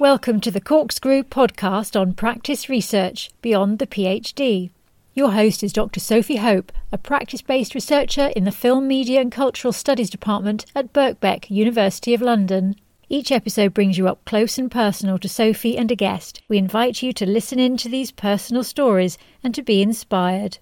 Welcome to the Corkscrew podcast on practice research beyond the PhD. Your host is Dr. Sophie Hope, a practice based researcher in the Film, Media and Cultural Studies Department at Birkbeck, University of London. Each episode brings you up close and personal to Sophie and a guest. We invite you to listen in to these personal stories and to be inspired.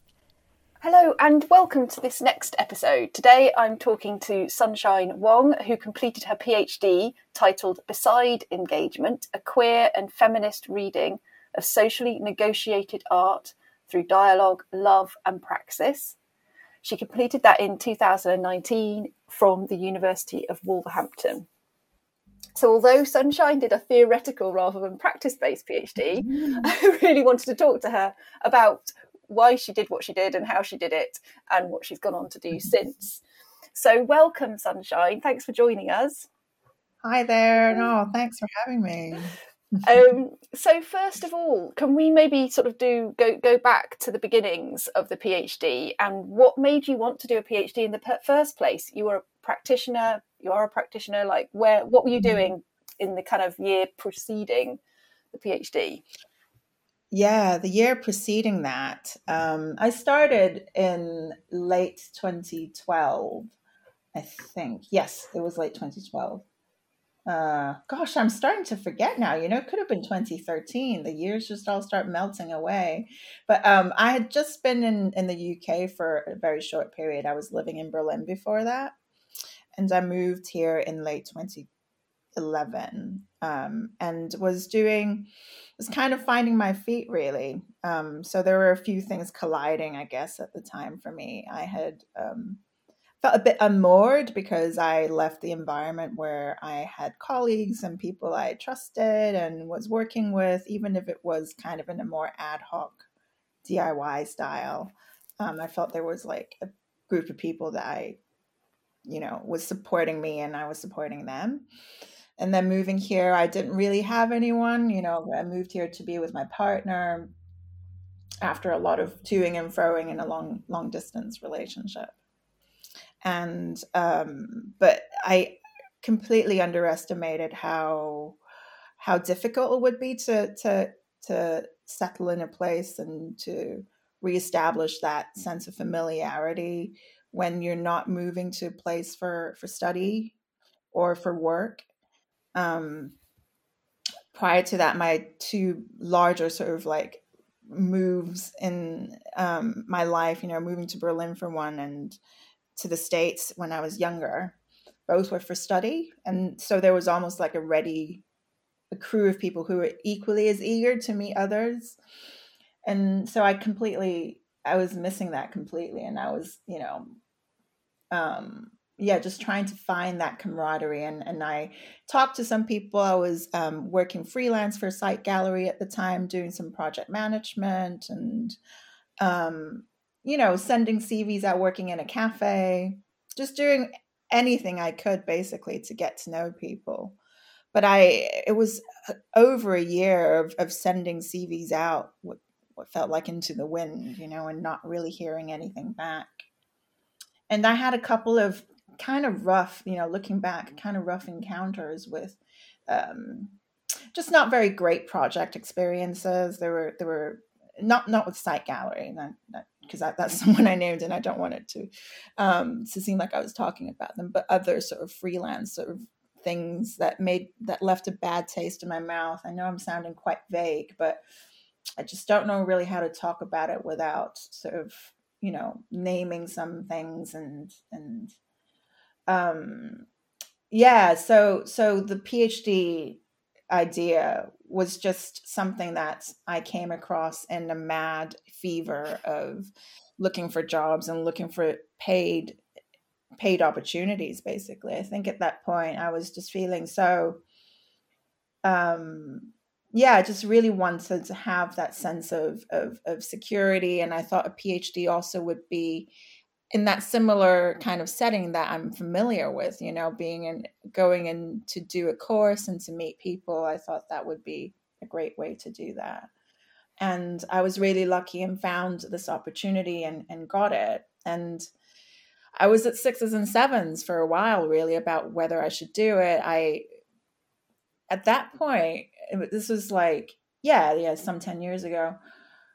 Hello and welcome to this next episode. Today I'm talking to Sunshine Wong, who completed her PhD titled Beside Engagement A Queer and Feminist Reading of Socially Negotiated Art Through Dialogue, Love and Praxis. She completed that in 2019 from the University of Wolverhampton. So, although Sunshine did a theoretical rather than practice based PhD, mm. I really wanted to talk to her about why she did what she did and how she did it and what she's gone on to do since. So, welcome, Sunshine. Thanks for joining us. Hi there. No, thanks for having me. um, so, first of all, can we maybe sort of do go go back to the beginnings of the PhD and what made you want to do a PhD in the first place? You were a practitioner. You are a practitioner. Like, where? What were you mm-hmm. doing in the kind of year preceding the PhD? Yeah, the year preceding that, um, I started in late 2012, I think. Yes, it was late 2012. Uh, gosh, I'm starting to forget now. You know, it could have been 2013. The years just all start melting away. But um, I had just been in, in the UK for a very short period. I was living in Berlin before that. And I moved here in late 2011 um, and was doing was kind of finding my feet really. Um, so there were a few things colliding, I guess, at the time for me. I had um, felt a bit unmoored because I left the environment where I had colleagues and people I trusted and was working with, even if it was kind of in a more ad hoc DIY style. Um, I felt there was like a group of people that I, you know, was supporting me and I was supporting them and then moving here i didn't really have anyone you know i moved here to be with my partner after a lot of toing and froing in a long long distance relationship. And um, but i completely underestimated how how difficult it would be to to to settle in a place and to reestablish that sense of familiarity when you're not moving to a place for for study or for work um, prior to that, my two larger sort of like moves in um, my life, you know, moving to Berlin for one and to the States when I was younger, both were for study. And so there was almost like a ready, a crew of people who were equally as eager to meet others. And so I completely, I was missing that completely. And I was, you know, um, yeah, just trying to find that camaraderie. And, and I talked to some people. I was um, working freelance for a Site Gallery at the time, doing some project management and, um, you know, sending CVs out, working in a cafe, just doing anything I could basically to get to know people. But I, it was over a year of, of sending CVs out, what felt like into the wind, you know, and not really hearing anything back. And I had a couple of kind of rough, you know, looking back, kind of rough encounters with um, just not very great project experiences. There were there were not not with Site Gallery, because that, that's someone I named, and I don't want it to um, to seem like I was talking about them, but other sort of freelance sort of things that made that left a bad taste in my mouth. I know I'm sounding quite vague, but I just don't know really how to talk about it without sort of you know naming some things and and um yeah so so the phd idea was just something that i came across in a mad fever of looking for jobs and looking for paid paid opportunities basically. I think at that point i was just feeling so um yeah i just really wanted to have that sense of of, of security and i thought a phd also would be in that similar kind of setting that I'm familiar with, you know, being in going in to do a course and to meet people, I thought that would be a great way to do that. And I was really lucky and found this opportunity and, and got it. And I was at sixes and sevens for a while, really, about whether I should do it. I, at that point, this was like yeah yeah some 10 years ago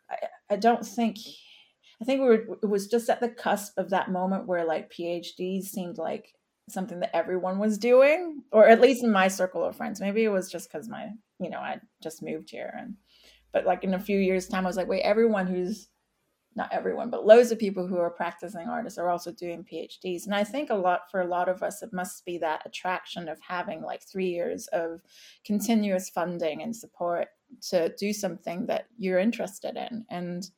i, I don't think i think we were it was just at the cusp of that moment where like phds seemed like something that everyone was doing or at least in my circle of friends maybe it was just because my you know i just moved here and but like in a few years time i was like wait everyone who's not everyone, but loads of people who are practicing artists are also doing PhDs. And I think a lot for a lot of us, it must be that attraction of having like three years of continuous funding and support to do something that you're interested in. And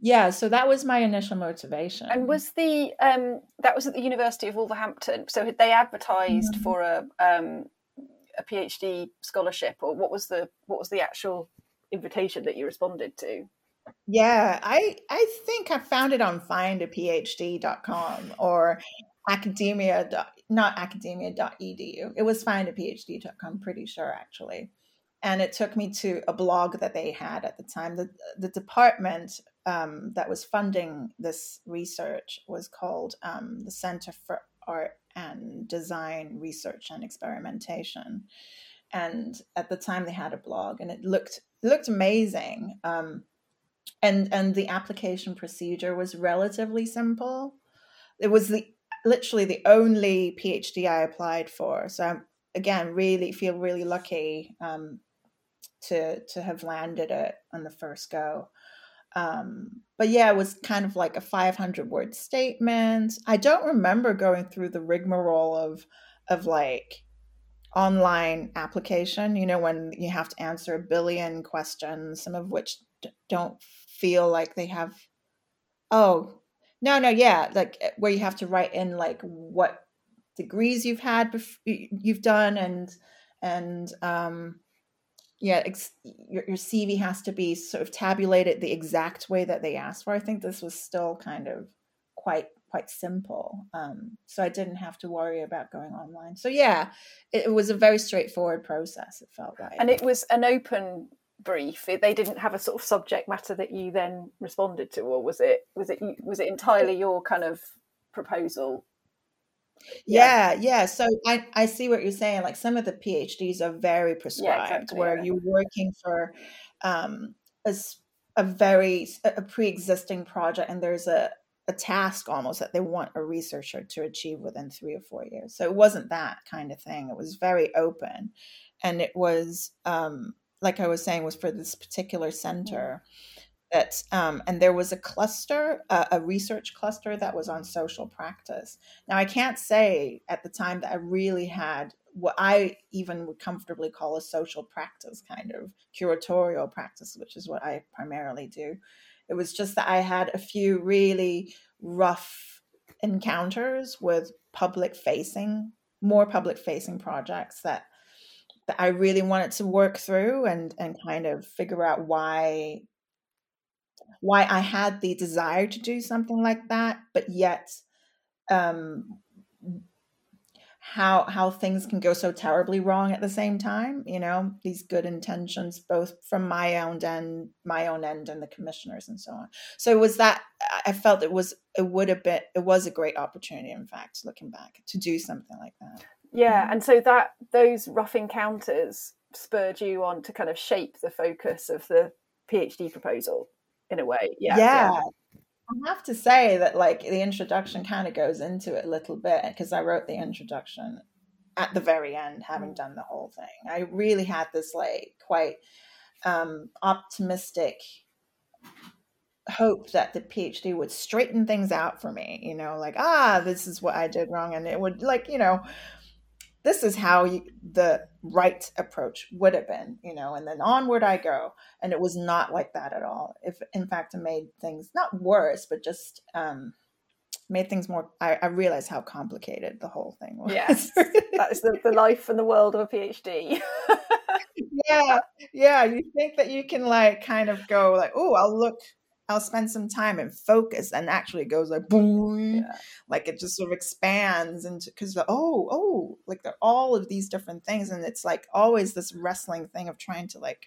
yeah, so that was my initial motivation. And was the um, that was at the University of Wolverhampton? So they advertised mm-hmm. for a um, a PhD scholarship, or what was the what was the actual invitation that you responded to? Yeah, I I think I found it on findaphd.com or academia dot, not academia.edu. It was findaphd.com, pretty sure actually. And it took me to a blog that they had at the time. The the department um, that was funding this research was called um, the Center for Art and Design Research and Experimentation. And at the time, they had a blog, and it looked looked amazing. Um, and and the application procedure was relatively simple. It was the literally the only PhD I applied for. So again, really feel really lucky um, to to have landed it on the first go. Um, but yeah, it was kind of like a 500 word statement. I don't remember going through the rigmarole of of like online application. You know, when you have to answer a billion questions, some of which don't feel like they have oh no no yeah like eh, where you have to write in like what degrees you've had bef- you've done and and um yeah ex- your, your cv has to be sort of tabulated the exact way that they asked for. I think this was still kind of quite quite simple um so i didn't have to worry about going online. So yeah it, it was a very straightforward process it felt like. And it was an open brief. They didn't have a sort of subject matter that you then responded to or was it was it was it entirely your kind of proposal yeah. yeah so i i see what you're saying like some of the phds are very prescribed exactly, where you're working for um a, a very a pre-existing project and there's a a task almost that they want a researcher to achieve within three or four years so it wasn't that kind of thing it was very open and it was um like I was saying, was for this particular center. That um, and there was a cluster, a research cluster that was on social practice. Now I can't say at the time that I really had what I even would comfortably call a social practice kind of curatorial practice, which is what I primarily do. It was just that I had a few really rough encounters with public facing, more public facing projects that that I really wanted to work through and and kind of figure out why why I had the desire to do something like that, but yet um, how how things can go so terribly wrong at the same time. You know, these good intentions, both from my own end, my own end, and the commissioners and so on. So it was that I felt it was it would have been it was a great opportunity, in fact, looking back, to do something like that. Yeah, mm-hmm. and so that those rough encounters spurred you on to kind of shape the focus of the PhD proposal in a way. Yeah. Yeah. yeah. I have to say that like the introduction kind of goes into it a little bit because I wrote the introduction at the very end, having done the whole thing. I really had this like quite um, optimistic hope that the PhD would straighten things out for me, you know, like, ah, this is what I did wrong. And it would like, you know, this is how you, the right approach would have been, you know, and then onward I go. And it was not like that at all. If in fact it made things not worse, but just um, made things more. I, I realized how complicated the whole thing was. Yes, that is the, the life and the world of a PhD. yeah, yeah. You think that you can like kind of go like, oh, I'll look I'll spend some time and focus, and actually it goes like boom, yeah. like it just sort of expands into because oh oh like there are all of these different things, and it's like always this wrestling thing of trying to like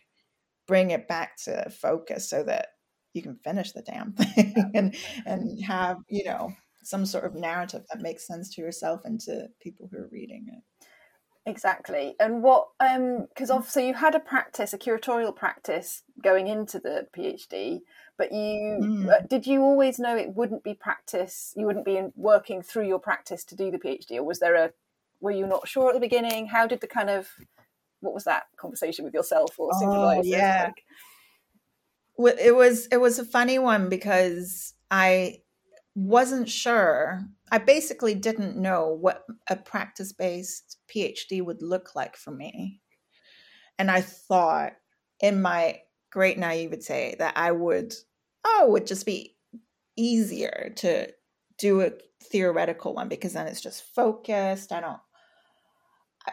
bring it back to focus so that you can finish the damn thing and and have you know some sort of narrative that makes sense to yourself and to people who are reading it. Exactly. And what, um, because obviously you had a practice, a curatorial practice going into the PhD, but you mm. did you always know it wouldn't be practice, you wouldn't be in, working through your practice to do the PhD, or was there a, were you not sure at the beginning? How did the kind of, what was that conversation with yourself or supervisor? Oh, yeah. Like? It was, it was a funny one because I wasn't sure. I basically didn't know what a practice based PhD would look like for me. And I thought in my great naivete that I would, oh, it would just be easier to do a theoretical one because then it's just focused. I don't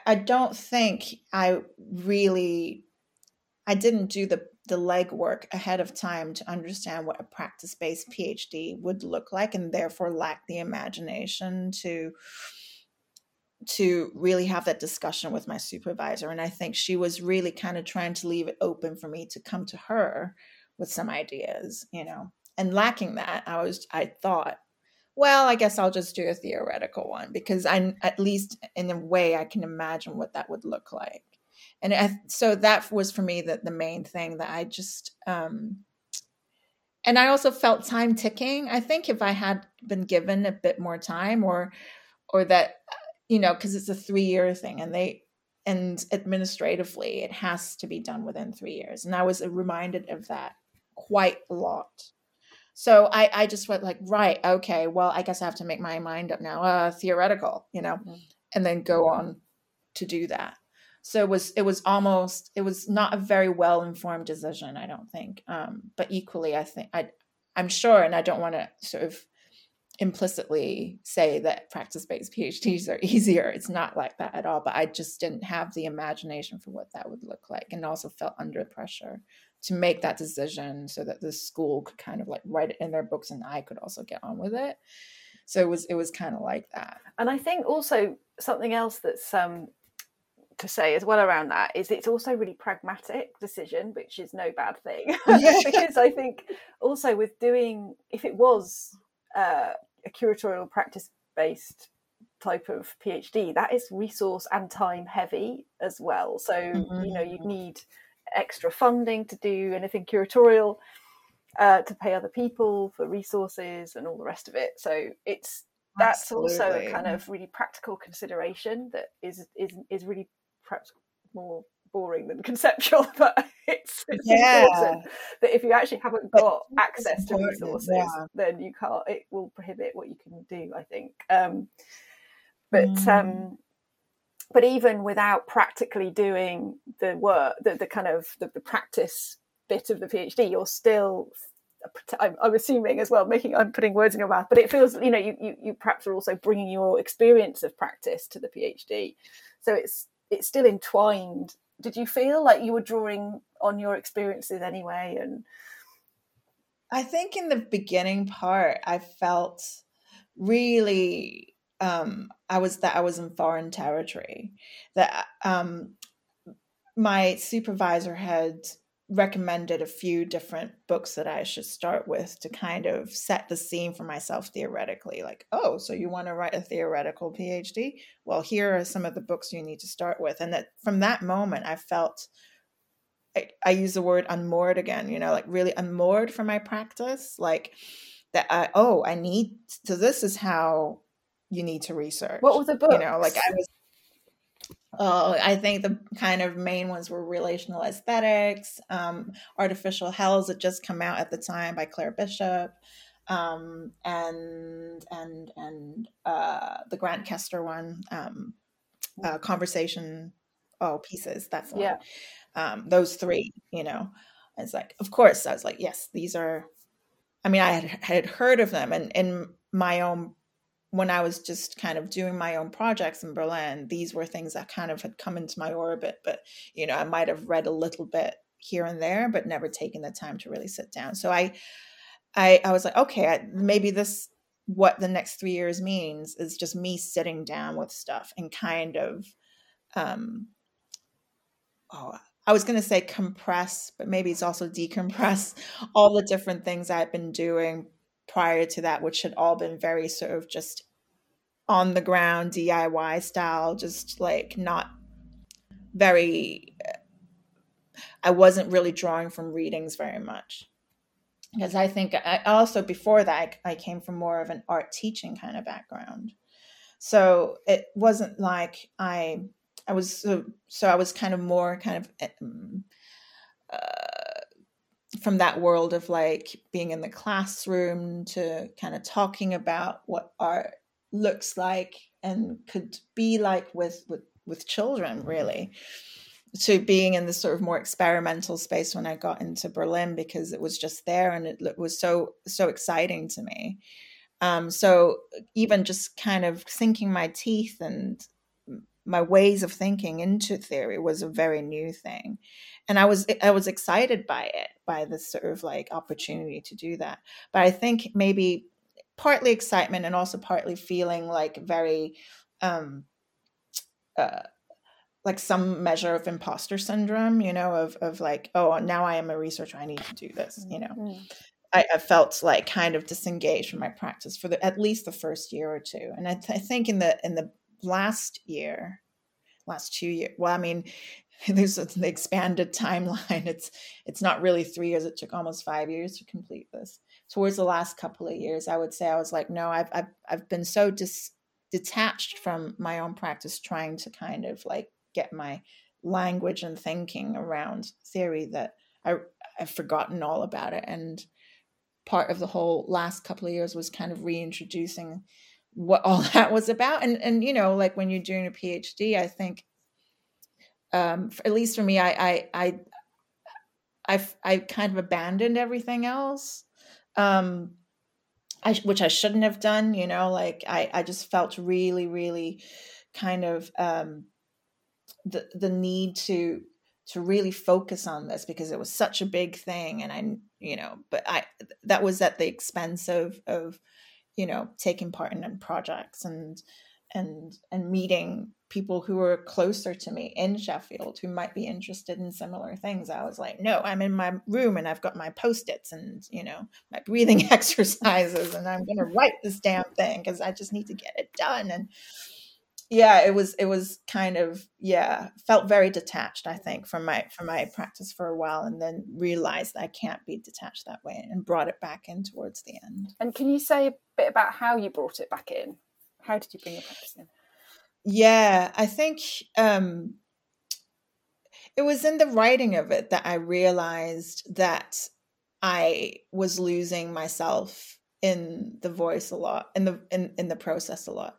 I don't think I really I didn't do the the legwork ahead of time to understand what a practice based PhD would look like, and therefore lack the imagination to to really have that discussion with my supervisor. And I think she was really kind of trying to leave it open for me to come to her with some ideas, you know. And lacking that, I was I thought, well, I guess I'll just do a theoretical one because I at least in a way I can imagine what that would look like and I, so that was for me the, the main thing that I just um, and I also felt time ticking. I think if I had been given a bit more time or or that you know because it's a 3 year thing and they and administratively it has to be done within 3 years and I was reminded of that quite a lot. So I I just went like right okay well I guess I have to make my mind up now uh theoretical you know mm-hmm. and then go on to do that so it was it was almost it was not a very well informed decision i don't think um, but equally i think i i'm sure and i don't want to sort of implicitly say that practice based phds are easier it's not like that at all but i just didn't have the imagination for what that would look like and also felt under pressure to make that decision so that the school could kind of like write it in their books and i could also get on with it so it was it was kind of like that and i think also something else that's um to say as well around that is it's also really pragmatic decision, which is no bad thing. because I think also with doing, if it was uh, a curatorial practice based type of PhD, that is resource and time heavy as well. So, mm-hmm. you know, you'd need extra funding to do anything curatorial, uh, to pay other people for resources and all the rest of it. So it's that's Absolutely. also a kind of really practical consideration that is is is really perhaps more boring than conceptual, but it's, it's yeah. important that if you actually haven't got access to resources, yeah. then you can't. It will prohibit what you can do. I think, um, but mm. um, but even without practically doing the work, the, the kind of the, the practice bit of the PhD, you're still I'm, I'm, assuming as well, making I'm putting words in your mouth, but it feels you know you, you you perhaps are also bringing your experience of practice to the PhD, so it's it's still entwined. Did you feel like you were drawing on your experiences anyway? And I think in the beginning part, I felt really um, I was that I was in foreign territory. That um, my supervisor had recommended a few different books that I should start with to kind of set the scene for myself theoretically. Like, oh, so you want to write a theoretical PhD? Well, here are some of the books you need to start with. And that from that moment, I felt I, use the word unmoored again, you know, like really unmoored from my practice. Like that I oh, I need so this is how you need to research. What was the book? You know, like I was Oh, I think the kind of main ones were relational aesthetics, um, artificial hells had just come out at the time by Claire Bishop, um, and and and uh, the Grant Kester one, um, uh, conversation, oh pieces. That's yeah. Um, those three, you know, it's like, of course, I was like, yes, these are. I mean, I had had heard of them, and in my own when I was just kind of doing my own projects in Berlin, these were things that kind of had come into my orbit. But, you know, I might have read a little bit here and there, but never taken the time to really sit down. So I, I, I was like, okay, maybe this, what the next three years means is just me sitting down with stuff and kind of, um, oh, I was going to say compress, but maybe it's also decompress all the different things I've been doing prior to that, which had all been very sort of just on the ground DIY style, just like not very I wasn't really drawing from readings very much. Because I think I also before that I, I came from more of an art teaching kind of background. So it wasn't like I I was so, so I was kind of more kind of um, uh, from that world of like being in the classroom to kind of talking about what art looks like and could be like with with with children really to being in this sort of more experimental space when I got into Berlin because it was just there and it was so so exciting to me. Um, so even just kind of sinking my teeth and my ways of thinking into theory was a very new thing, and I was I was excited by it by this sort of like opportunity to do that. But I think maybe partly excitement and also partly feeling like very um, uh, like some measure of imposter syndrome, you know, of of like, oh, now I am a researcher, I need to do this, you know. Mm-hmm. I, I, felt like kind of disengaged from my practice for the at least the first year or two, and I, th- I think in the in the last year, last two years, well, I mean, there's an expanded timeline. It's it's not really three years; it took almost five years to complete this. Towards the last couple of years, I would say I was like, no, I've I've I've been so dis detached from my own practice, trying to kind of like get my language and thinking around theory that I, I've forgotten all about it. And part of the whole last couple of years was kind of reintroducing what all that was about. And and you know, like when you're doing a PhD, I think, um, at least for me, I I I I I kind of abandoned everything else. Um, I, which I shouldn't have done, you know, like I, I just felt really, really kind of um, the the need to to really focus on this because it was such a big thing and i you know but i that was at the expense of of you know taking part in projects and and and meeting people who were closer to me in Sheffield who might be interested in similar things. I was like, no, I'm in my room and I've got my post-its and you know my breathing exercises and I'm going to write this damn thing because I just need to get it done. And yeah it was it was kind of yeah felt very detached i think from my from my practice for a while and then realized i can't be detached that way and brought it back in towards the end and can you say a bit about how you brought it back in how did you bring your practice in yeah i think um it was in the writing of it that i realized that i was losing myself in the voice a lot in the in, in the process a lot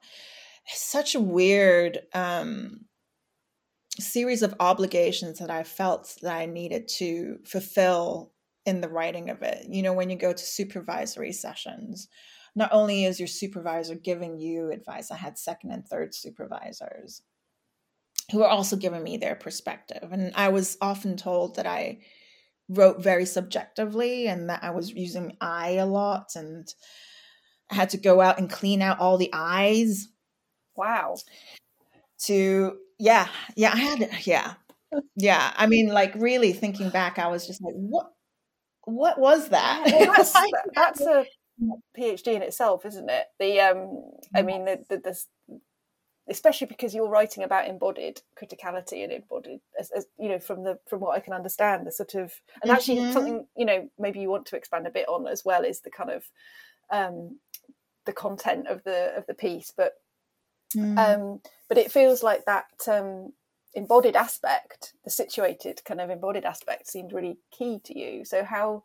such a weird um, series of obligations that I felt that I needed to fulfill in the writing of it. You know, when you go to supervisory sessions, not only is your supervisor giving you advice, I had second and third supervisors who were also giving me their perspective. And I was often told that I wrote very subjectively and that I was using I a lot and I had to go out and clean out all the I's Wow. To yeah, yeah, I had yeah. Yeah. I mean, like really thinking back, I was just like, what what was that? Well, that's, that's a PhD in itself, isn't it? The um I mean the, the, the especially because you're writing about embodied criticality and embodied as, as, you know from the from what i can understand the sort of and actually mm-hmm. something you know maybe you want to expand a bit on as well is the kind of um the content of the of the piece but Mm. Um, but it feels like that um, embodied aspect, the situated kind of embodied aspect, seemed really key to you. So how?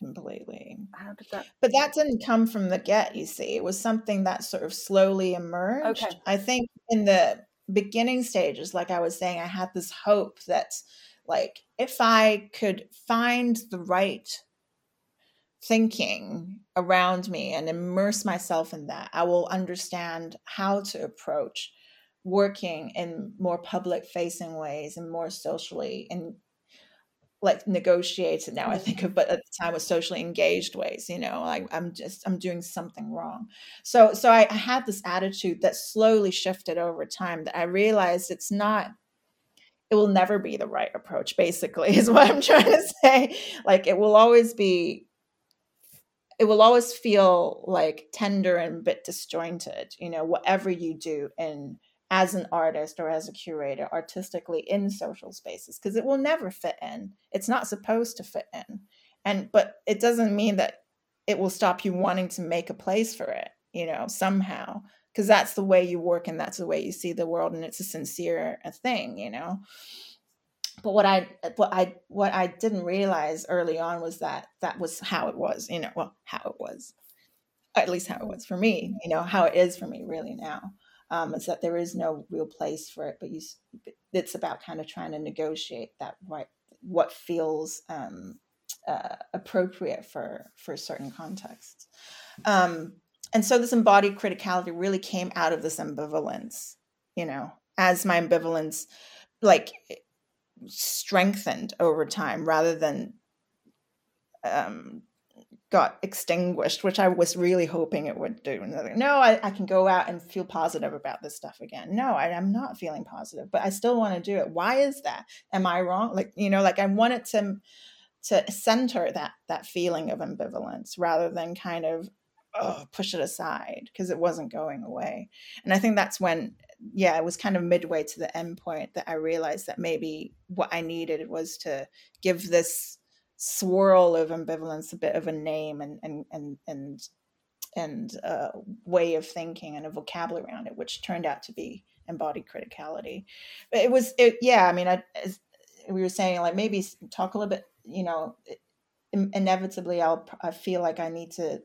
Completely. Did that? But that didn't come from the get. You see, it was something that sort of slowly emerged. Okay. I think in the beginning stages, like I was saying, I had this hope that, like, if I could find the right thinking around me and immerse myself in that, I will understand how to approach working in more public facing ways and more socially and like negotiated now I mm-hmm. think of but at the time was socially engaged ways you know like I'm just I'm doing something wrong. So so I, I had this attitude that slowly shifted over time that I realized it's not it will never be the right approach basically is what I'm trying to say. Like it will always be it will always feel like tender and a bit disjointed you know whatever you do in as an artist or as a curator artistically in social spaces because it will never fit in. It's not supposed to fit in. And but it doesn't mean that it will stop you wanting to make a place for it you know somehow because that's the way you work and that's the way you see the world and it's a sincere uh, thing you know? But what i what i what i didn't realize early on was that that was how it was you know well how it was at least how it was for me you know how it is for me really now um, is that there is no real place for it, but you, it's about kind of trying to negotiate that right, what feels um, uh, appropriate for for certain contexts. Um, and so this embodied criticality really came out of this ambivalence, you know, as my ambivalence like strengthened over time rather than um, got extinguished, which I was really hoping it would do. No, I, I can go out and feel positive about this stuff again. No, I, am not feeling positive, but I still want to do it. Why is that? Am I wrong? Like, you know, like I wanted to to center that that feeling of ambivalence rather than kind of oh, push it aside because it wasn't going away. And I think that's when, yeah, it was kind of midway to the end point that I realized that maybe what I needed was to give this swirl of ambivalence a bit of a name and and and and and a way of thinking and a vocabulary around it, which turned out to be embodied criticality. But it was, it, yeah. I mean, I, we were saying like maybe talk a little bit. You know, inevitably, I'll I feel like I need to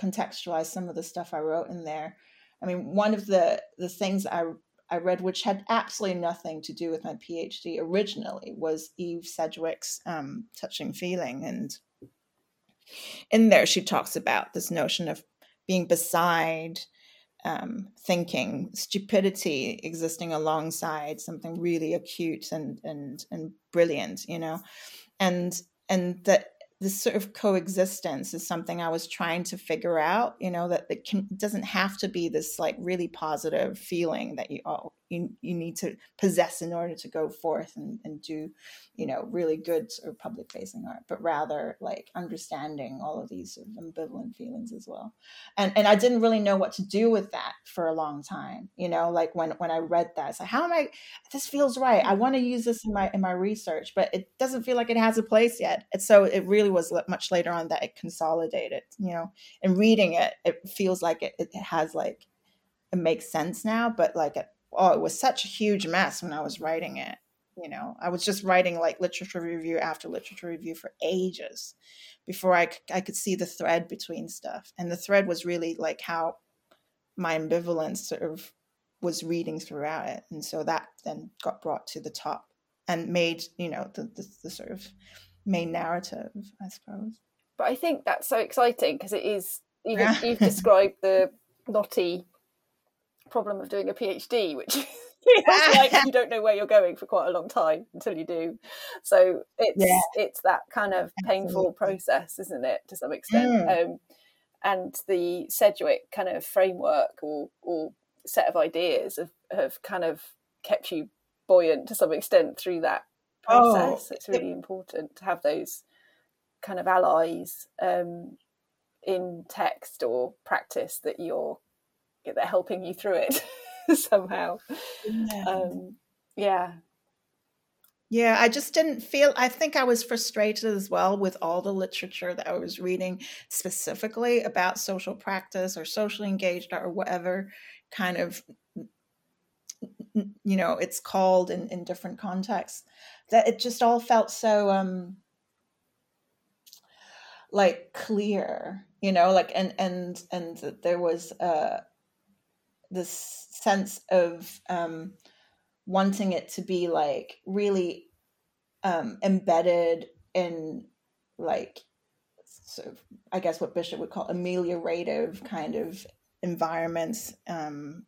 contextualize some of the stuff I wrote in there. I mean, one of the the things I I read, which had absolutely nothing to do with my PhD originally, was Eve Sedgwick's um, Touching Feeling. And in there, she talks about this notion of being beside um, thinking, stupidity existing alongside something really acute and and and brilliant, you know, and and that this sort of coexistence is something I was trying to figure out, you know, that it can, doesn't have to be this like really positive feeling that you, oh, you, you need to possess in order to go forth and, and do, you know, really good sort of public facing art, but rather like understanding all of these sort of ambivalent feelings as well. And, and I didn't really know what to do with that for a long time, you know, like when, when I read that, it's like, how am I, this feels right. I want to use this in my, in my research, but it doesn't feel like it has a place yet. And so it really was much later on that it consolidated, you know, and reading it, it feels like it, it has like, it makes sense now, but like it oh, it was such a huge mess when I was writing it. You know, I was just writing like literature review after literature review for ages before I, I could see the thread between stuff. And the thread was really like how my ambivalence sort of was reading throughout it. And so that then got brought to the top and made, you know, the, the, the sort of main narrative, I suppose. But I think that's so exciting because it is, you've, you've described the knotty problem of doing a PhD, which is like you don't know where you're going for quite a long time until you do. So it's yeah. it's that kind of painful Absolutely. process, isn't it, to some extent? Mm. Um, and the Sedgwick kind of framework or or set of ideas have, have kind of kept you buoyant to some extent through that process. Oh, it's really important to have those kind of allies um, in text or practice that you're they're helping you through it somehow. Yeah. Um, yeah. Yeah, I just didn't feel. I think I was frustrated as well with all the literature that I was reading, specifically about social practice or socially engaged or whatever kind of, you know, it's called in, in different contexts. That it just all felt so um like clear, you know, like and and and there was uh this sense of um, wanting it to be like really um, embedded in like sort of I guess what Bishop would call ameliorative kind of environments um,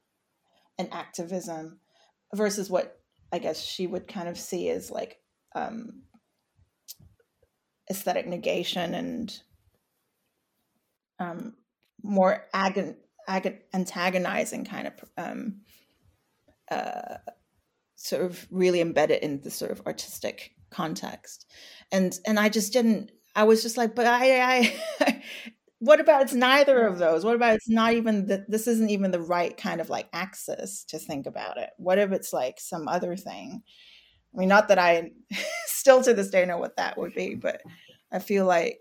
and activism versus what I guess she would kind of see as like um, aesthetic negation and um, more agon- antagonizing kind of um, uh, sort of really embedded in the sort of artistic context and and i just didn't i was just like but i i what about it's neither of those? What about it's not even that this isn't even the right kind of like axis to think about it? What if it's like some other thing? I mean, not that I still to this day know what that would be, but I feel like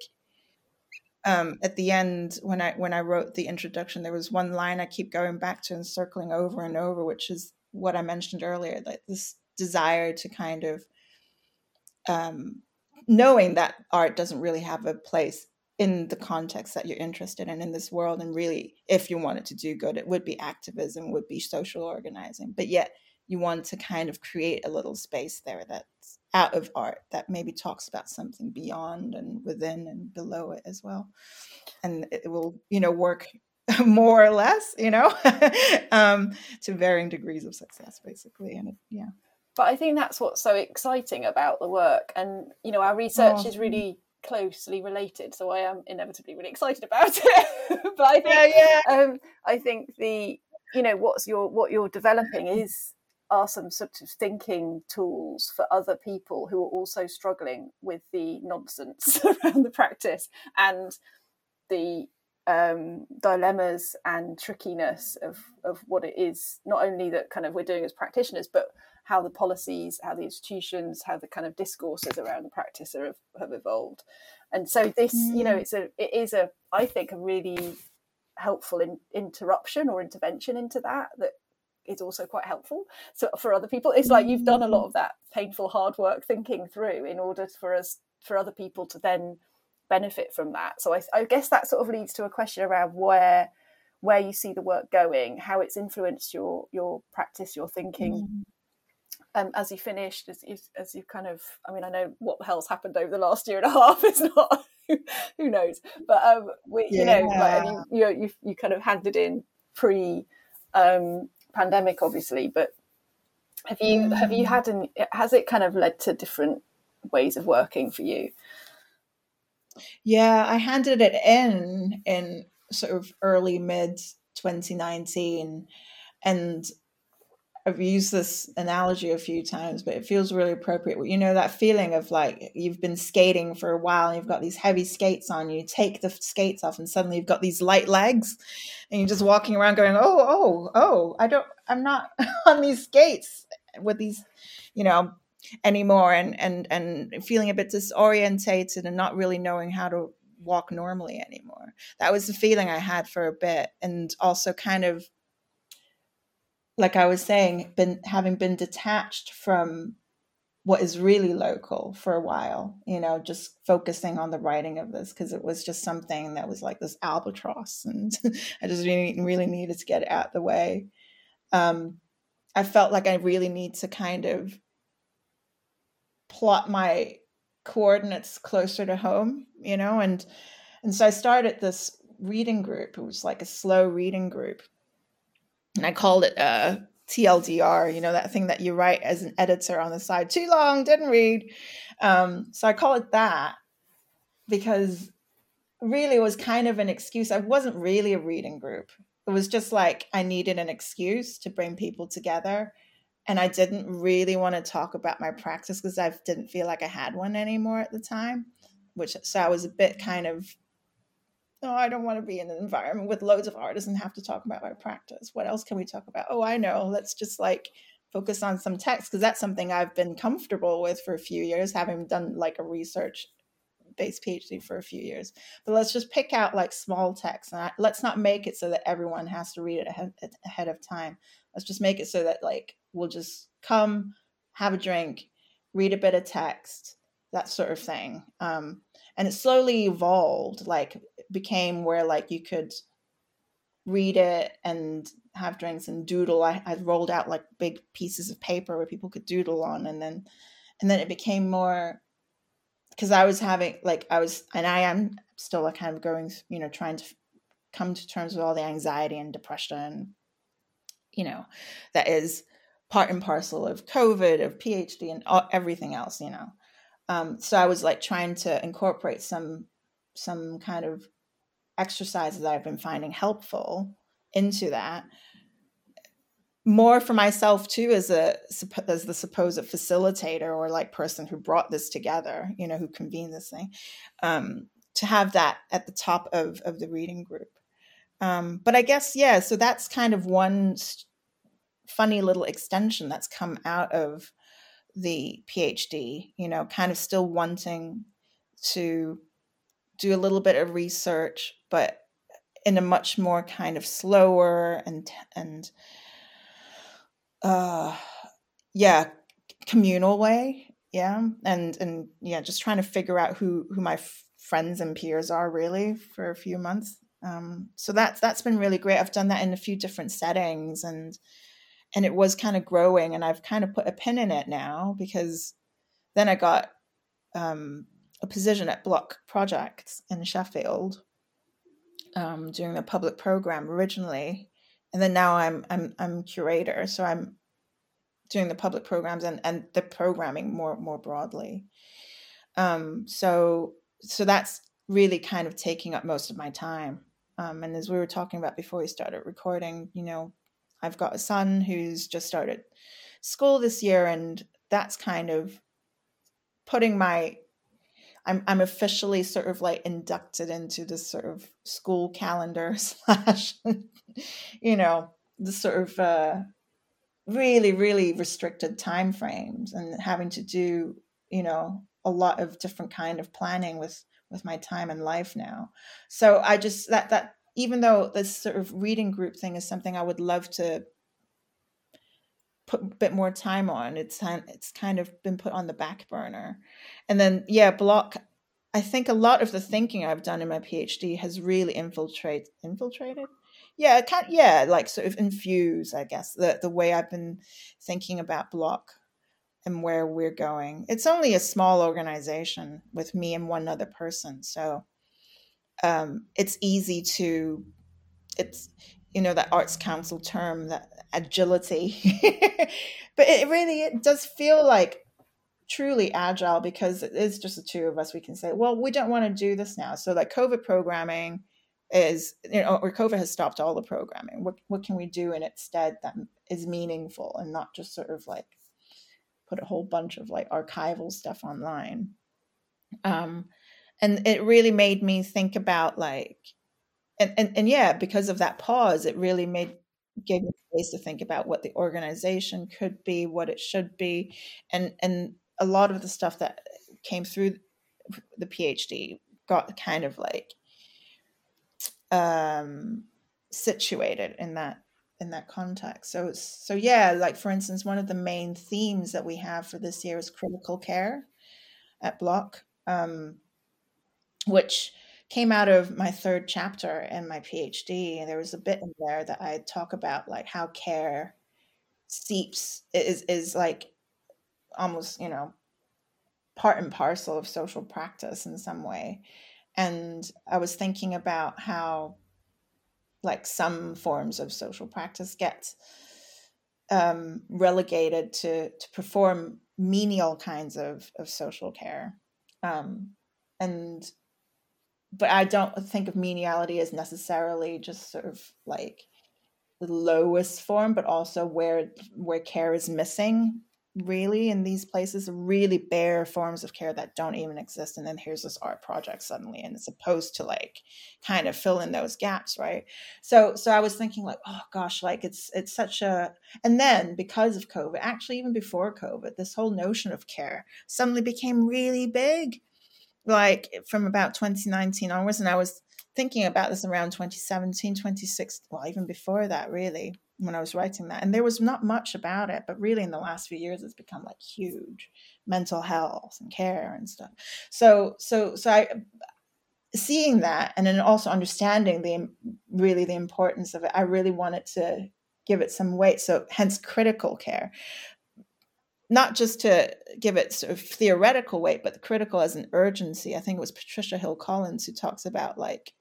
um, at the end when I when I wrote the introduction, there was one line I keep going back to and circling over and over, which is what I mentioned earlier, like this desire to kind of um, knowing that art doesn't really have a place in the context that you're interested in in this world and really if you wanted to do good it would be activism would be social organizing but yet you want to kind of create a little space there that's out of art that maybe talks about something beyond and within and below it as well and it will you know work more or less you know um, to varying degrees of success basically and it, yeah but i think that's what's so exciting about the work and you know our research oh. is really closely related, so I am inevitably really excited about it. but I think, yeah, yeah. Um, I think the you know what's your what you're developing is are some sort of thinking tools for other people who are also struggling with the nonsense around the practice and the um, dilemmas and trickiness of of what it is. Not only that kind of we're doing as practitioners, but how the policies, how the institutions, how the kind of discourses around the practice are, have evolved. And so this, you know, mm. it's a it is a I think a really helpful in, interruption or intervention into that that is also quite helpful so for other people it's like you've done a lot of that painful hard work thinking through in order for us for other people to then benefit from that so I, I guess that sort of leads to a question around where where you see the work going how it's influenced your your practice your thinking mm um, as you finished, as you as you kind of, I mean, I know what the hell's happened over the last year and a half. It's not who knows, but um, we, yeah. you know, like, you, you you you kind of handed in pre um, pandemic, obviously, but have you have you mm. had an has it kind of led to different ways of working for you? Yeah, I handed it in in sort of early mid 2019 and I've used this analogy a few times, but it feels really appropriate. You know, that feeling of like you've been skating for a while and you've got these heavy skates on, you take the skates off and suddenly you've got these light legs and you're just walking around going, oh, oh, oh, I don't, I'm not on these skates with these, you know, anymore and, and, and feeling a bit disorientated and not really knowing how to walk normally anymore. That was the feeling I had for a bit. And also kind of like I was saying, been having been detached from what is really local for a while, you know, just focusing on the writing of this because it was just something that was like this albatross, and I just really, really needed to get it out the way. Um, I felt like I really need to kind of plot my coordinates closer to home, you know, and and so I started this reading group. It was like a slow reading group and I called it uh, TLDR, you know, that thing that you write as an editor on the side. Too long, didn't read. Um, so I call it that because really it was kind of an excuse. I wasn't really a reading group. It was just like I needed an excuse to bring people together. And I didn't really want to talk about my practice because I didn't feel like I had one anymore at the time. Which so I was a bit kind of oh, I don't want to be in an environment with loads of artists and have to talk about my practice. What else can we talk about? Oh, I know. Let's just like focus on some text because that's something I've been comfortable with for a few years, having done like a research based PhD for a few years. But let's just pick out like small text and I, let's not make it so that everyone has to read it ahead, ahead of time. Let's just make it so that like we'll just come, have a drink, read a bit of text, that sort of thing. Um, and it slowly evolved like became where like you could read it and have drinks and doodle. I, I rolled out like big pieces of paper where people could doodle on and then and then it became more because i was having like i was and i am still like kind of going you know trying to come to terms with all the anxiety and depression you know that is part and parcel of covid of phd and all, everything else you know. Um, so I was like trying to incorporate some some kind of exercises that I've been finding helpful into that. More for myself too, as a as the supposed facilitator or like person who brought this together, you know, who convened this thing. Um, to have that at the top of of the reading group. Um, but I guess yeah, so that's kind of one funny little extension that's come out of the PhD. You know, kind of still wanting to do a little bit of research, but in a much more kind of slower and and uh yeah communal way yeah and and yeah just trying to figure out who who my f- friends and peers are really for a few months. Um so that's that's been really great. I've done that in a few different settings and and it was kind of growing and i've kind of put a pin in it now because then i got um a position at Bloc Projects in sheffield um, doing the public program originally, and then now I'm I'm I'm curator, so I'm doing the public programs and and the programming more more broadly. Um, so so that's really kind of taking up most of my time. Um, and as we were talking about before we started recording, you know, I've got a son who's just started school this year, and that's kind of putting my I'm I'm officially sort of like inducted into this sort of school calendar slash, you know, the sort of uh, really really restricted time frames and having to do you know a lot of different kind of planning with with my time and life now. So I just that that even though this sort of reading group thing is something I would love to put a bit more time on. It's it's kind of been put on the back burner, and then yeah, Bloc. I think a lot of the thinking I've done in my PhD has really infiltrated infiltrated. Yeah, can yeah, like sort of infuse, I guess, the the way I've been thinking about Bloc and where we're going. It's only a small organization with me and one other person, so um, it's easy to it's you know that arts council term that agility. But it really it does feel like truly agile because it is just the two of us. We can say well we don't want to do this now. So like covid programming is you know or covid has stopped all the programming. What, what can we do in its stead that is meaningful and not just sort of like put a whole bunch of like archival stuff online? Um and it really made me think about like and, and and yeah because of that pause it really made gave me space to think about what the organization could be what it should be and and a lot of the stuff that came through the phd got kind of like um situated in that in that context. So so yeah like for instance one of the main themes that we have for this year is critical care at Bloc um which came out of my third chapter in my PhD, and there was a bit in there that I talk about like how care seeps is is like almost you know part and parcel of social practice in some way. And I was thinking about how like some forms of social practice get um, relegated to to perform menial kinds of of social care. Um, and but I don't think of meniality as necessarily just sort of like the lowest form, but also where where care is missing really in these places really bare forms of care that don't even exist and then here's this art project suddenly and it's supposed to like kind of fill in those gaps right? So so i was thinking like oh gosh like it's it's such a and then because of covid actually even before covid this whole notion of care suddenly became really big like from about 2019 onwards and i was thinking about this around 2017 2016 well even before that really when i was writing that. And there was not much about it but really in the last few years it's become like huge. Mental health and care and stuff. So so so i seeing that and then also understanding the really the importance of it i really wanted to give it some weight. So hence critical care not just to give it sort of theoretical weight, but critical as an urgency. I think it was Patricia Hill Collins who talks about like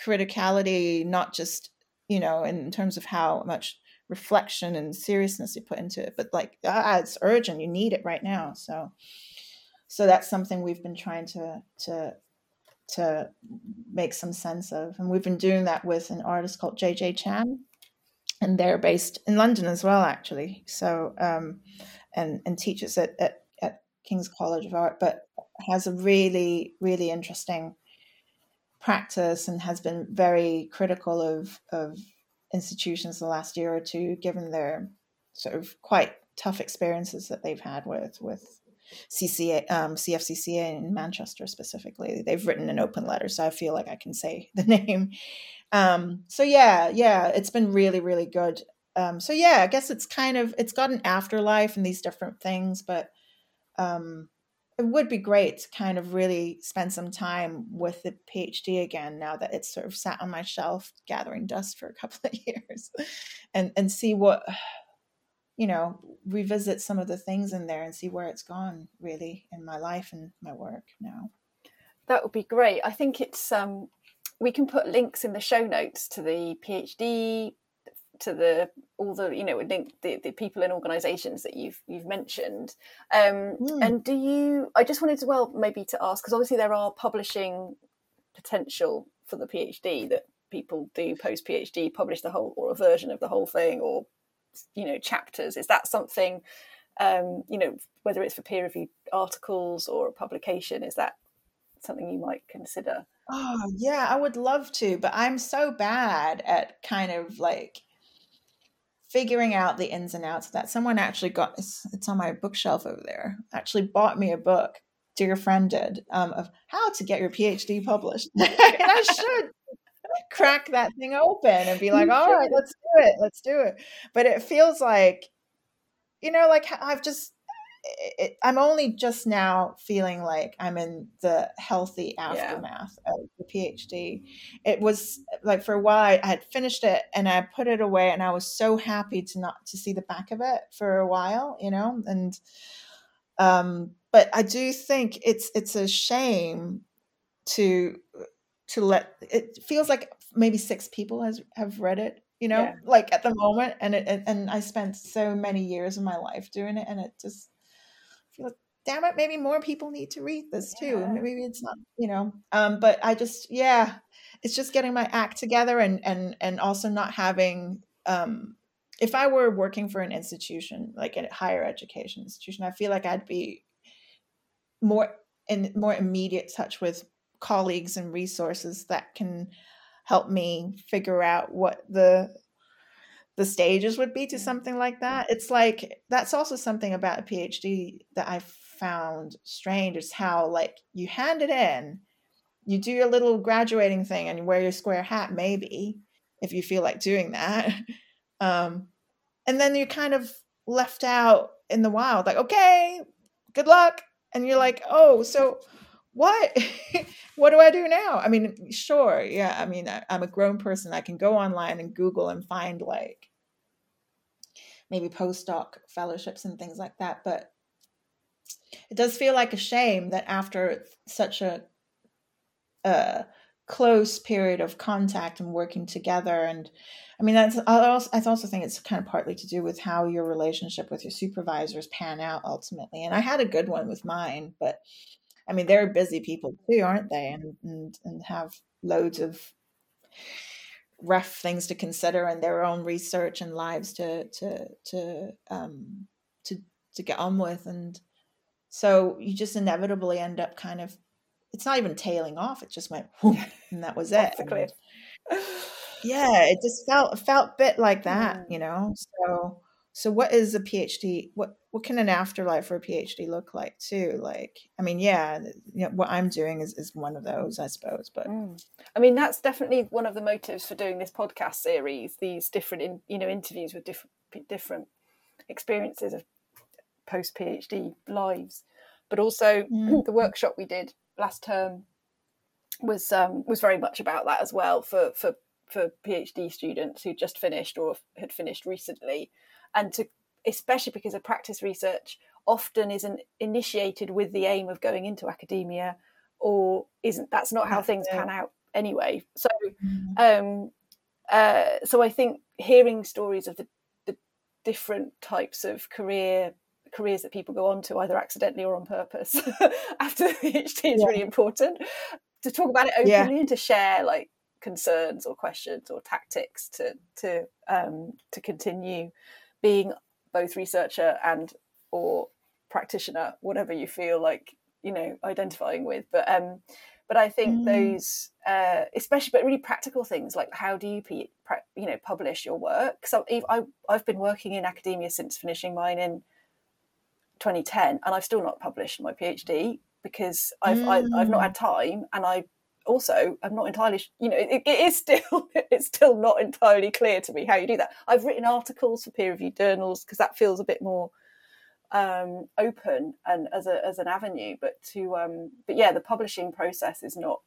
criticality, not just, you know, in terms of how much reflection and seriousness you put into it, but like, ah, it's urgent. You need it right now. So, so that's something we've been trying to, to, to make some sense of. And we've been doing that with an artist called JJ Chan. And they're based in London as well, actually. So, um, and, and teaches at, at, at King's College of Art, but has a really, really interesting practice and has been very critical of of institutions the last year or two, given their sort of quite tough experiences that they've had with with CCA, um, CFCCA in Manchester specifically. They've written an open letter, so I feel like I can say the name. Um, so yeah, yeah, it's been really, really good. Um, so yeah, I guess it's kind of it's got an afterlife and these different things, but um, it would be great to kind of really spend some time with the PhD again now that it's sort of sat on my shelf gathering dust for a couple of years, and and see what you know revisit some of the things in there and see where it's gone really in my life and my work now. That would be great. I think it's um, we can put links in the show notes to the PhD, to the all the you know link the, the people and organisations that you've you've mentioned. Um, mm. And do you? I just wanted to well maybe to ask because obviously there are publishing potential for the PhD that people do post PhD publish the whole or a version of the whole thing or you know chapters. Is that something? Um, you know whether it's for peer reviewed articles or a publication is that something you might consider Oh, yeah, I would love to, but I'm so bad at kind of like figuring out the ins and outs of that. Someone actually got it's, it's on my bookshelf over there. Actually bought me a book, dear friend did, um, of how to get your PhD published. and I should crack that thing open and be like, all right, let's do it, let's do it. But it feels like, you know, like I've just it, I'm only just now feeling like I'm in the healthy aftermath yeah. of the PhD. It was like for a while I had finished it and I put it away, and I was so happy to not to see the back of it for a while, you know. And um, but I do think it's it's a shame to to let it feels like maybe six people has have read it you know yeah. like at the moment and it and i spent so many years of my life doing it and it just damn it, maybe more people need to read this too. Yeah. Maybe it's not, you know. Um, but I just, yeah, it's just getting my act together and and and also not having. Um, if I were working for an institution like a higher education institution, I feel like I'd be more in more immediate touch with colleagues and resources that can help me figure out what the the stages would be to something like that. It's like that's also something about a PhD that I found strange is how like you hand it in, you do your little graduating thing and you wear your square hat maybe if you feel like doing that. Um, and then you're kind of left out in the wild like okay, good luck. And you're like, "Oh, so what? What do i do now? I mean sure yeah i mean I, am a grown person i can go online and google and find like maybe postdoc fellowships and things like that. But it does feel like a shame that after such a, a close period of contact and working together and I mean that's I also, I also think it's kind of partly to do with how your relationship with your supervisors pan out ultimately. And I had a good one with mine, but I mean they're busy people too, aren't they? And and, and have loads of rough things to consider and their own research and lives to to to um to to get on with. And so you just inevitably end up kind of it's not even tailing off it just went whoop, and that was it. Yeah it just felt felt bit like that mm. you know? So so what is a phd what what can an afterlife for a phd look like too like i mean yeah you know, what i'm doing is, is one of those i suppose but mm. i mean that's definitely one of the motives for doing this podcast series these different in, you know interviews with different different experiences of post phd lives but also mm. the workshop we did last term was um, was very much about that as well for for for PhD students who just finished or had finished recently and to especially because a practice research often isn't initiated with the aim of going into academia or isn't that's not how things pan out anyway so mm-hmm. um uh so i think hearing stories of the, the different types of career careers that people go on to either accidentally or on purpose after the phd is yeah. really important to talk about it openly yeah. and to share like concerns or questions or tactics to to um to continue being both researcher and or practitioner, whatever you feel like you know identifying with. But um, but I think mm. those, uh, especially, but really practical things like how do you, you know, publish your work? So I, I've been working in academia since finishing mine in 2010, and I've still not published my PhD because I've mm. I, have not had time, and I also I'm not entirely, you know, it, it is still it's still not entirely clear to me how you do that. I've written articles for peer-reviewed journals because that feels a bit more um, open and as a as an avenue. But to um, but yeah, the publishing process is not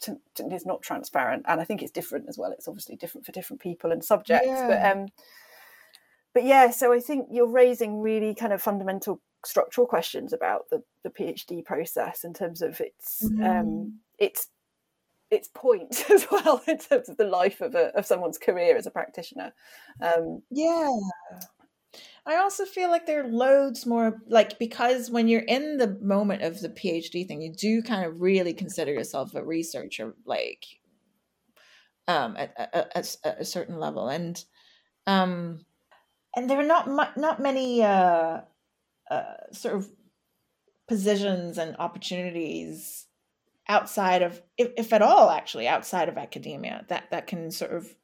to, to, is not transparent, and I think it's different as well. It's obviously different for different people and subjects, yeah. but um, but yeah. So I think you're raising really kind of fundamental structural questions about the the PhD process in terms of its mm. um, its its point as well in terms of the life of a, of someone's career as a practitioner. Um, yeah, I also feel like there are loads more like because when you're in the moment of the PhD thing, you do kind of really consider yourself a researcher, like um, at, at, at a certain level, and um, and there are not mu- not many uh, uh, sort of positions and opportunities outside of, if, if at all, actually outside of academia that that can sort of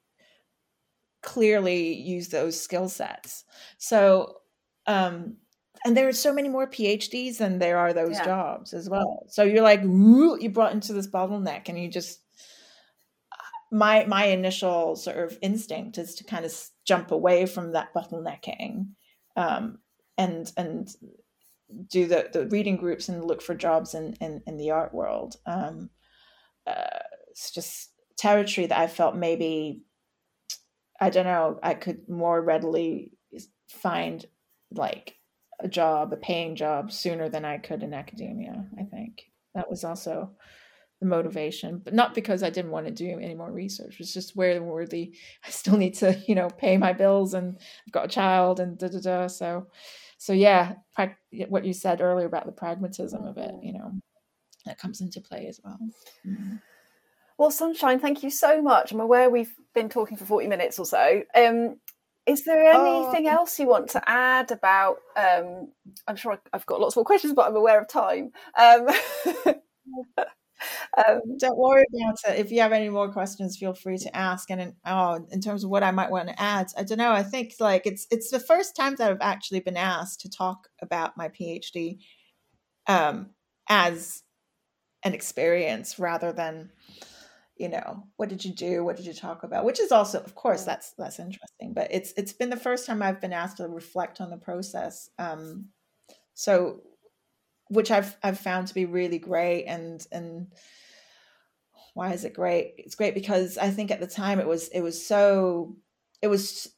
clearly use those skill sets. So, um, and there are so many more PhDs than there are those yeah. jobs as well. So you're like, you brought into this bottleneck, and you just my my initial sort of instinct is to kind of jump away from that bottlenecking, um, and and do the the reading groups and look for jobs in in, in the art world. Um, uh, it's just territory that I felt maybe I don't know, I could more readily find like a job, a paying job sooner than I could in academia. I think that was also the motivation, but not because I didn't want to do any more research. It's just where were the I still need to, you know, pay my bills and I've got a child and da da da. So, so yeah, what you said earlier about the pragmatism of it, you know, that comes into play as well. Mm-hmm. Well, Sunshine, thank you so much. I'm aware we've been talking for 40 minutes or so. Um, is there anything oh. else you want to add about? Um, I'm sure I've got lots more questions, but I'm aware of time. Um, um, Don't worry about it. If you have any more questions, feel free to ask. And in, oh, in terms of what I might want to add, I don't know. I think like it's it's the first time that I've actually been asked to talk about my PhD um, as an experience rather than you know what did you do what did you talk about which is also of course that's that's interesting but it's it's been the first time i've been asked to reflect on the process um so which i've i've found to be really great and and why is it great it's great because i think at the time it was it was so it was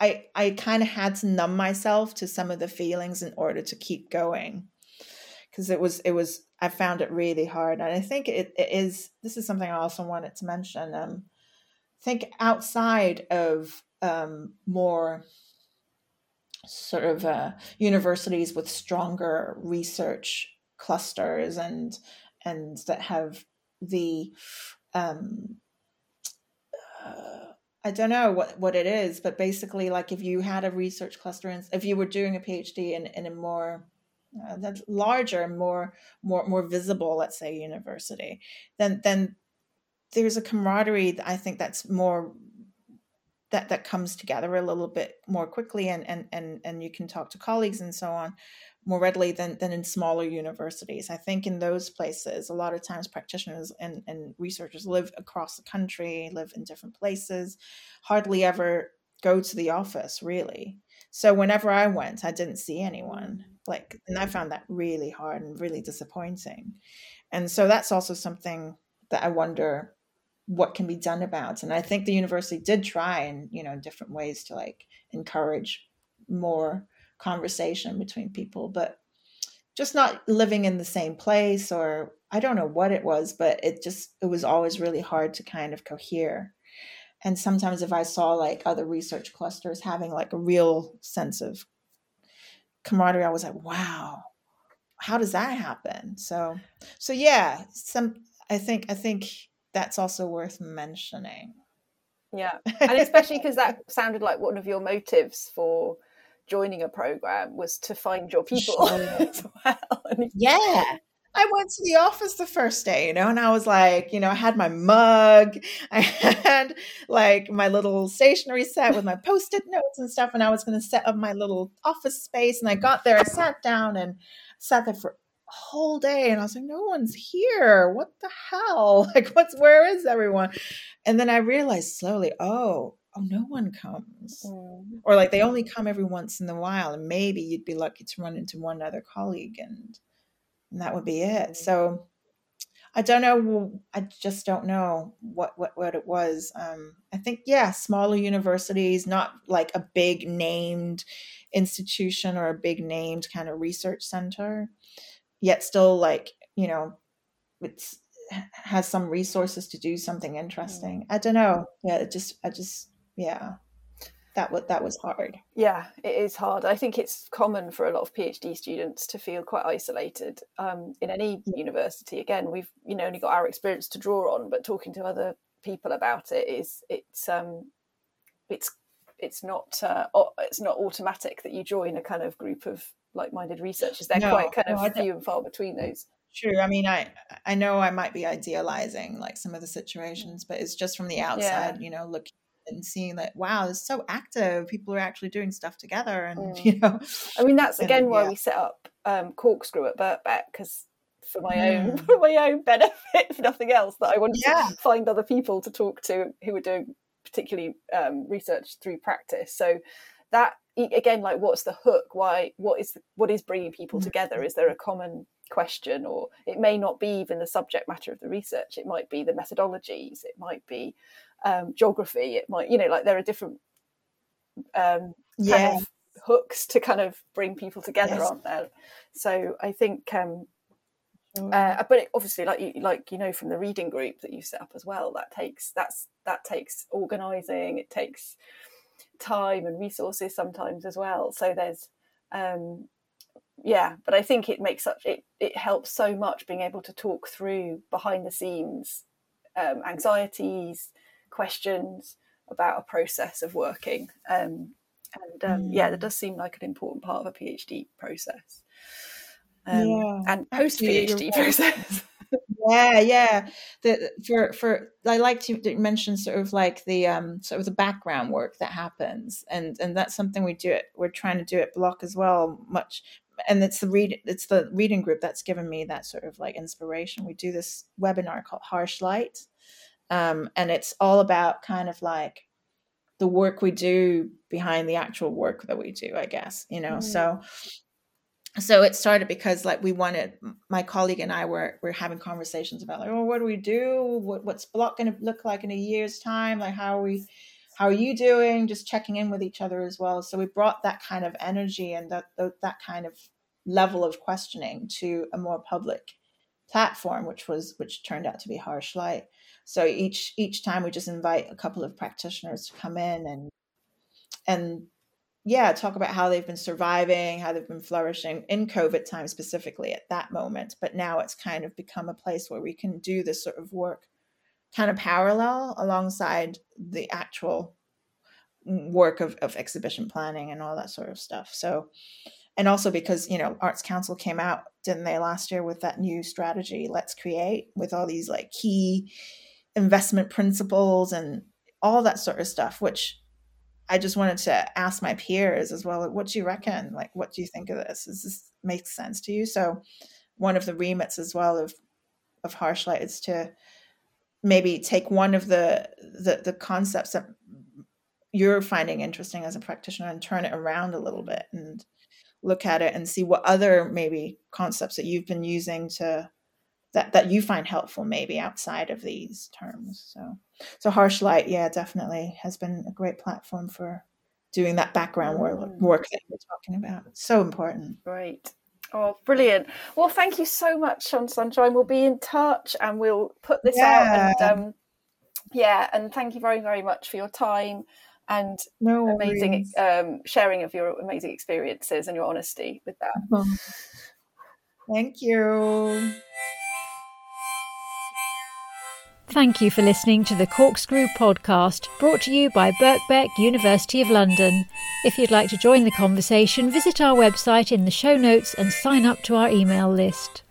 i i kind of had to numb myself to some of the feelings in order to keep going because it was it was I found it really hard, and I think it, it is. This is something I also wanted to mention. Um, think outside of um, more sort of uh, universities with stronger research clusters and and that have the um, uh, I don't know what, what it is, but basically, like if you had a research cluster and if you were doing a PhD in, in a more uh, larger, more more more visible, let's say, university, then then there's a camaraderie. I think that's more that that comes together a little bit more quickly, and and and and you can talk to colleagues and so on more readily than than in smaller universities. I think in those places, a lot of times practitioners and and researchers live across the country, live in different places, hardly ever go to the office really. So whenever I went, I didn't see anyone like and i found that really hard and really disappointing and so that's also something that i wonder what can be done about. And i think the university did try in you know different ways to like encourage more conversation between people but just not living in the same place or i don't know what it was but it just it was always really hard to kind of cohere. And sometimes if i saw like other research clusters having like a real sense of camaraderie i was like wow how does that happen? So so yeah some i think i think that's also worth mentioning yeah and especially because that sounded like one of your motives for joining a program was to find your people sure. as well. yeah I went to the office the first day, you know, and I was like, you know, I had my mug, I had like my little stationery set with my post it notes and stuff, and I was going to set up my little office space. And I got there, I sat down and sat there for whole day, and I was like, no one's here. What the hell? Like, what's where is everyone? And then I realized slowly, oh, oh, no one comes. Mm. Or like they only come every once in a while, and maybe you'd be lucky to run into one other colleague and and that would be it. So I don't know. I just don't know what what what it was. Um, I think yeah, smaller universities, not like a big named institution or a big named kind of research center, yet still like you know, it's has some resources to do something interesting. I don't know. Yeah, it just I just yeah that was that was hard. Yeah, it is hard. I think it's common for a lot of PhD students to feel quite isolated um, in any university. Again, we've you know only got our experience to draw on, but talking to other people about it is it's um, it's it's not uh, it's not automatic that you join a kind of group of like-minded researchers. They're no, quite kind of no, few and far between those. True. I mean, I I know I might be idealizing like some of the situations, but it's just from the outside, yeah. you know, looking and seeing that wow it's so active people are actually doing stuff together and mm. you know i mean that's again and, why yeah. we set up um, corkscrew at birkbeck because for my mm. own for my own benefit if nothing else that i wanted yeah. to find other people to talk to who were doing particularly um, research through practice so that again like what's the hook? Why what is what is bringing people mm. together? Is there a common question? Or it may not be even the subject matter of the research. It might be the methodologies. It might be um, geography. It might you know like there are different um, yeah. kind of hooks to kind of bring people together yes. aren't there? So i think um, uh, but it, obviously like you like you know from the reading group that you set up as well that takes that's that takes organizing. It takes time and resources sometimes as well so there's um yeah but i think it makes such it it helps so much being able to talk through behind the scenes um, anxieties questions about a process of working. Um, and um, mm. yeah, that does seem like an important part of a PhD process um, yeah, and post PhD process. Yeah, yeah. The, for for I like to mention sort of like the um sort of the background work that happens, and and that's something we do it. We're trying to do at Bloc as well, much. And it's the read it's the reading group that's given me that sort of like inspiration. We do this webinar called Harsh Light, um, and it's all about kind of like the work we do behind the actual work that we do, I guess, you know. Mm. So so it started because like we wanted my colleague and I were were having conversations about like, oh, what do we do? What, what's Bloc going to look like in a year's time? Like, how are we? How are you doing? Just checking in with each other as well. So we brought that kind of energy and that that kind of level of questioning to a more public platform, which was which turned out to be Harsh Light. So each each time we just invite a couple of practitioners to come in and and yeah, talk about how they've been surviving, how they've been flourishing in COVID time specifically at that moment. But now it's kind of become a place where we can do this sort of work kind of parallel alongside the actual work of, of exhibition planning and all that sort of stuff. So and also because, you know, Arts Council came out, didn't they, last year with that new strategy, Let's Create, with all these like key investment principles and all that sort of stuff, which I just wanted to ask my peers as well. What do you reckon? Like, what do you think of this? Does this make sense to you? So, one of the remits as well of of Harshlight is to maybe take one of the the, the concepts that you're finding interesting as a practitioner and turn it around a little bit and look at it and see what other maybe concepts that you've been using to that that you find helpful maybe outside of these terms so. So harsh light yeah definitely has been a great platform for doing that background work, mm. work that you're talking about. It's so important. Great. Oh brilliant. Well thank you so much sean sunshine. We'll be in touch and we'll put this yeah. out and um, yeah and thank you very very much for your time and no amazing um, sharing of your amazing experiences and your honesty with that. Thank you Thank you for listening to the Corkscrew podcast brought to you by Birkbeck, University of London. If you'd like to join the conversation, visit our website in the show notes and sign up to our email list.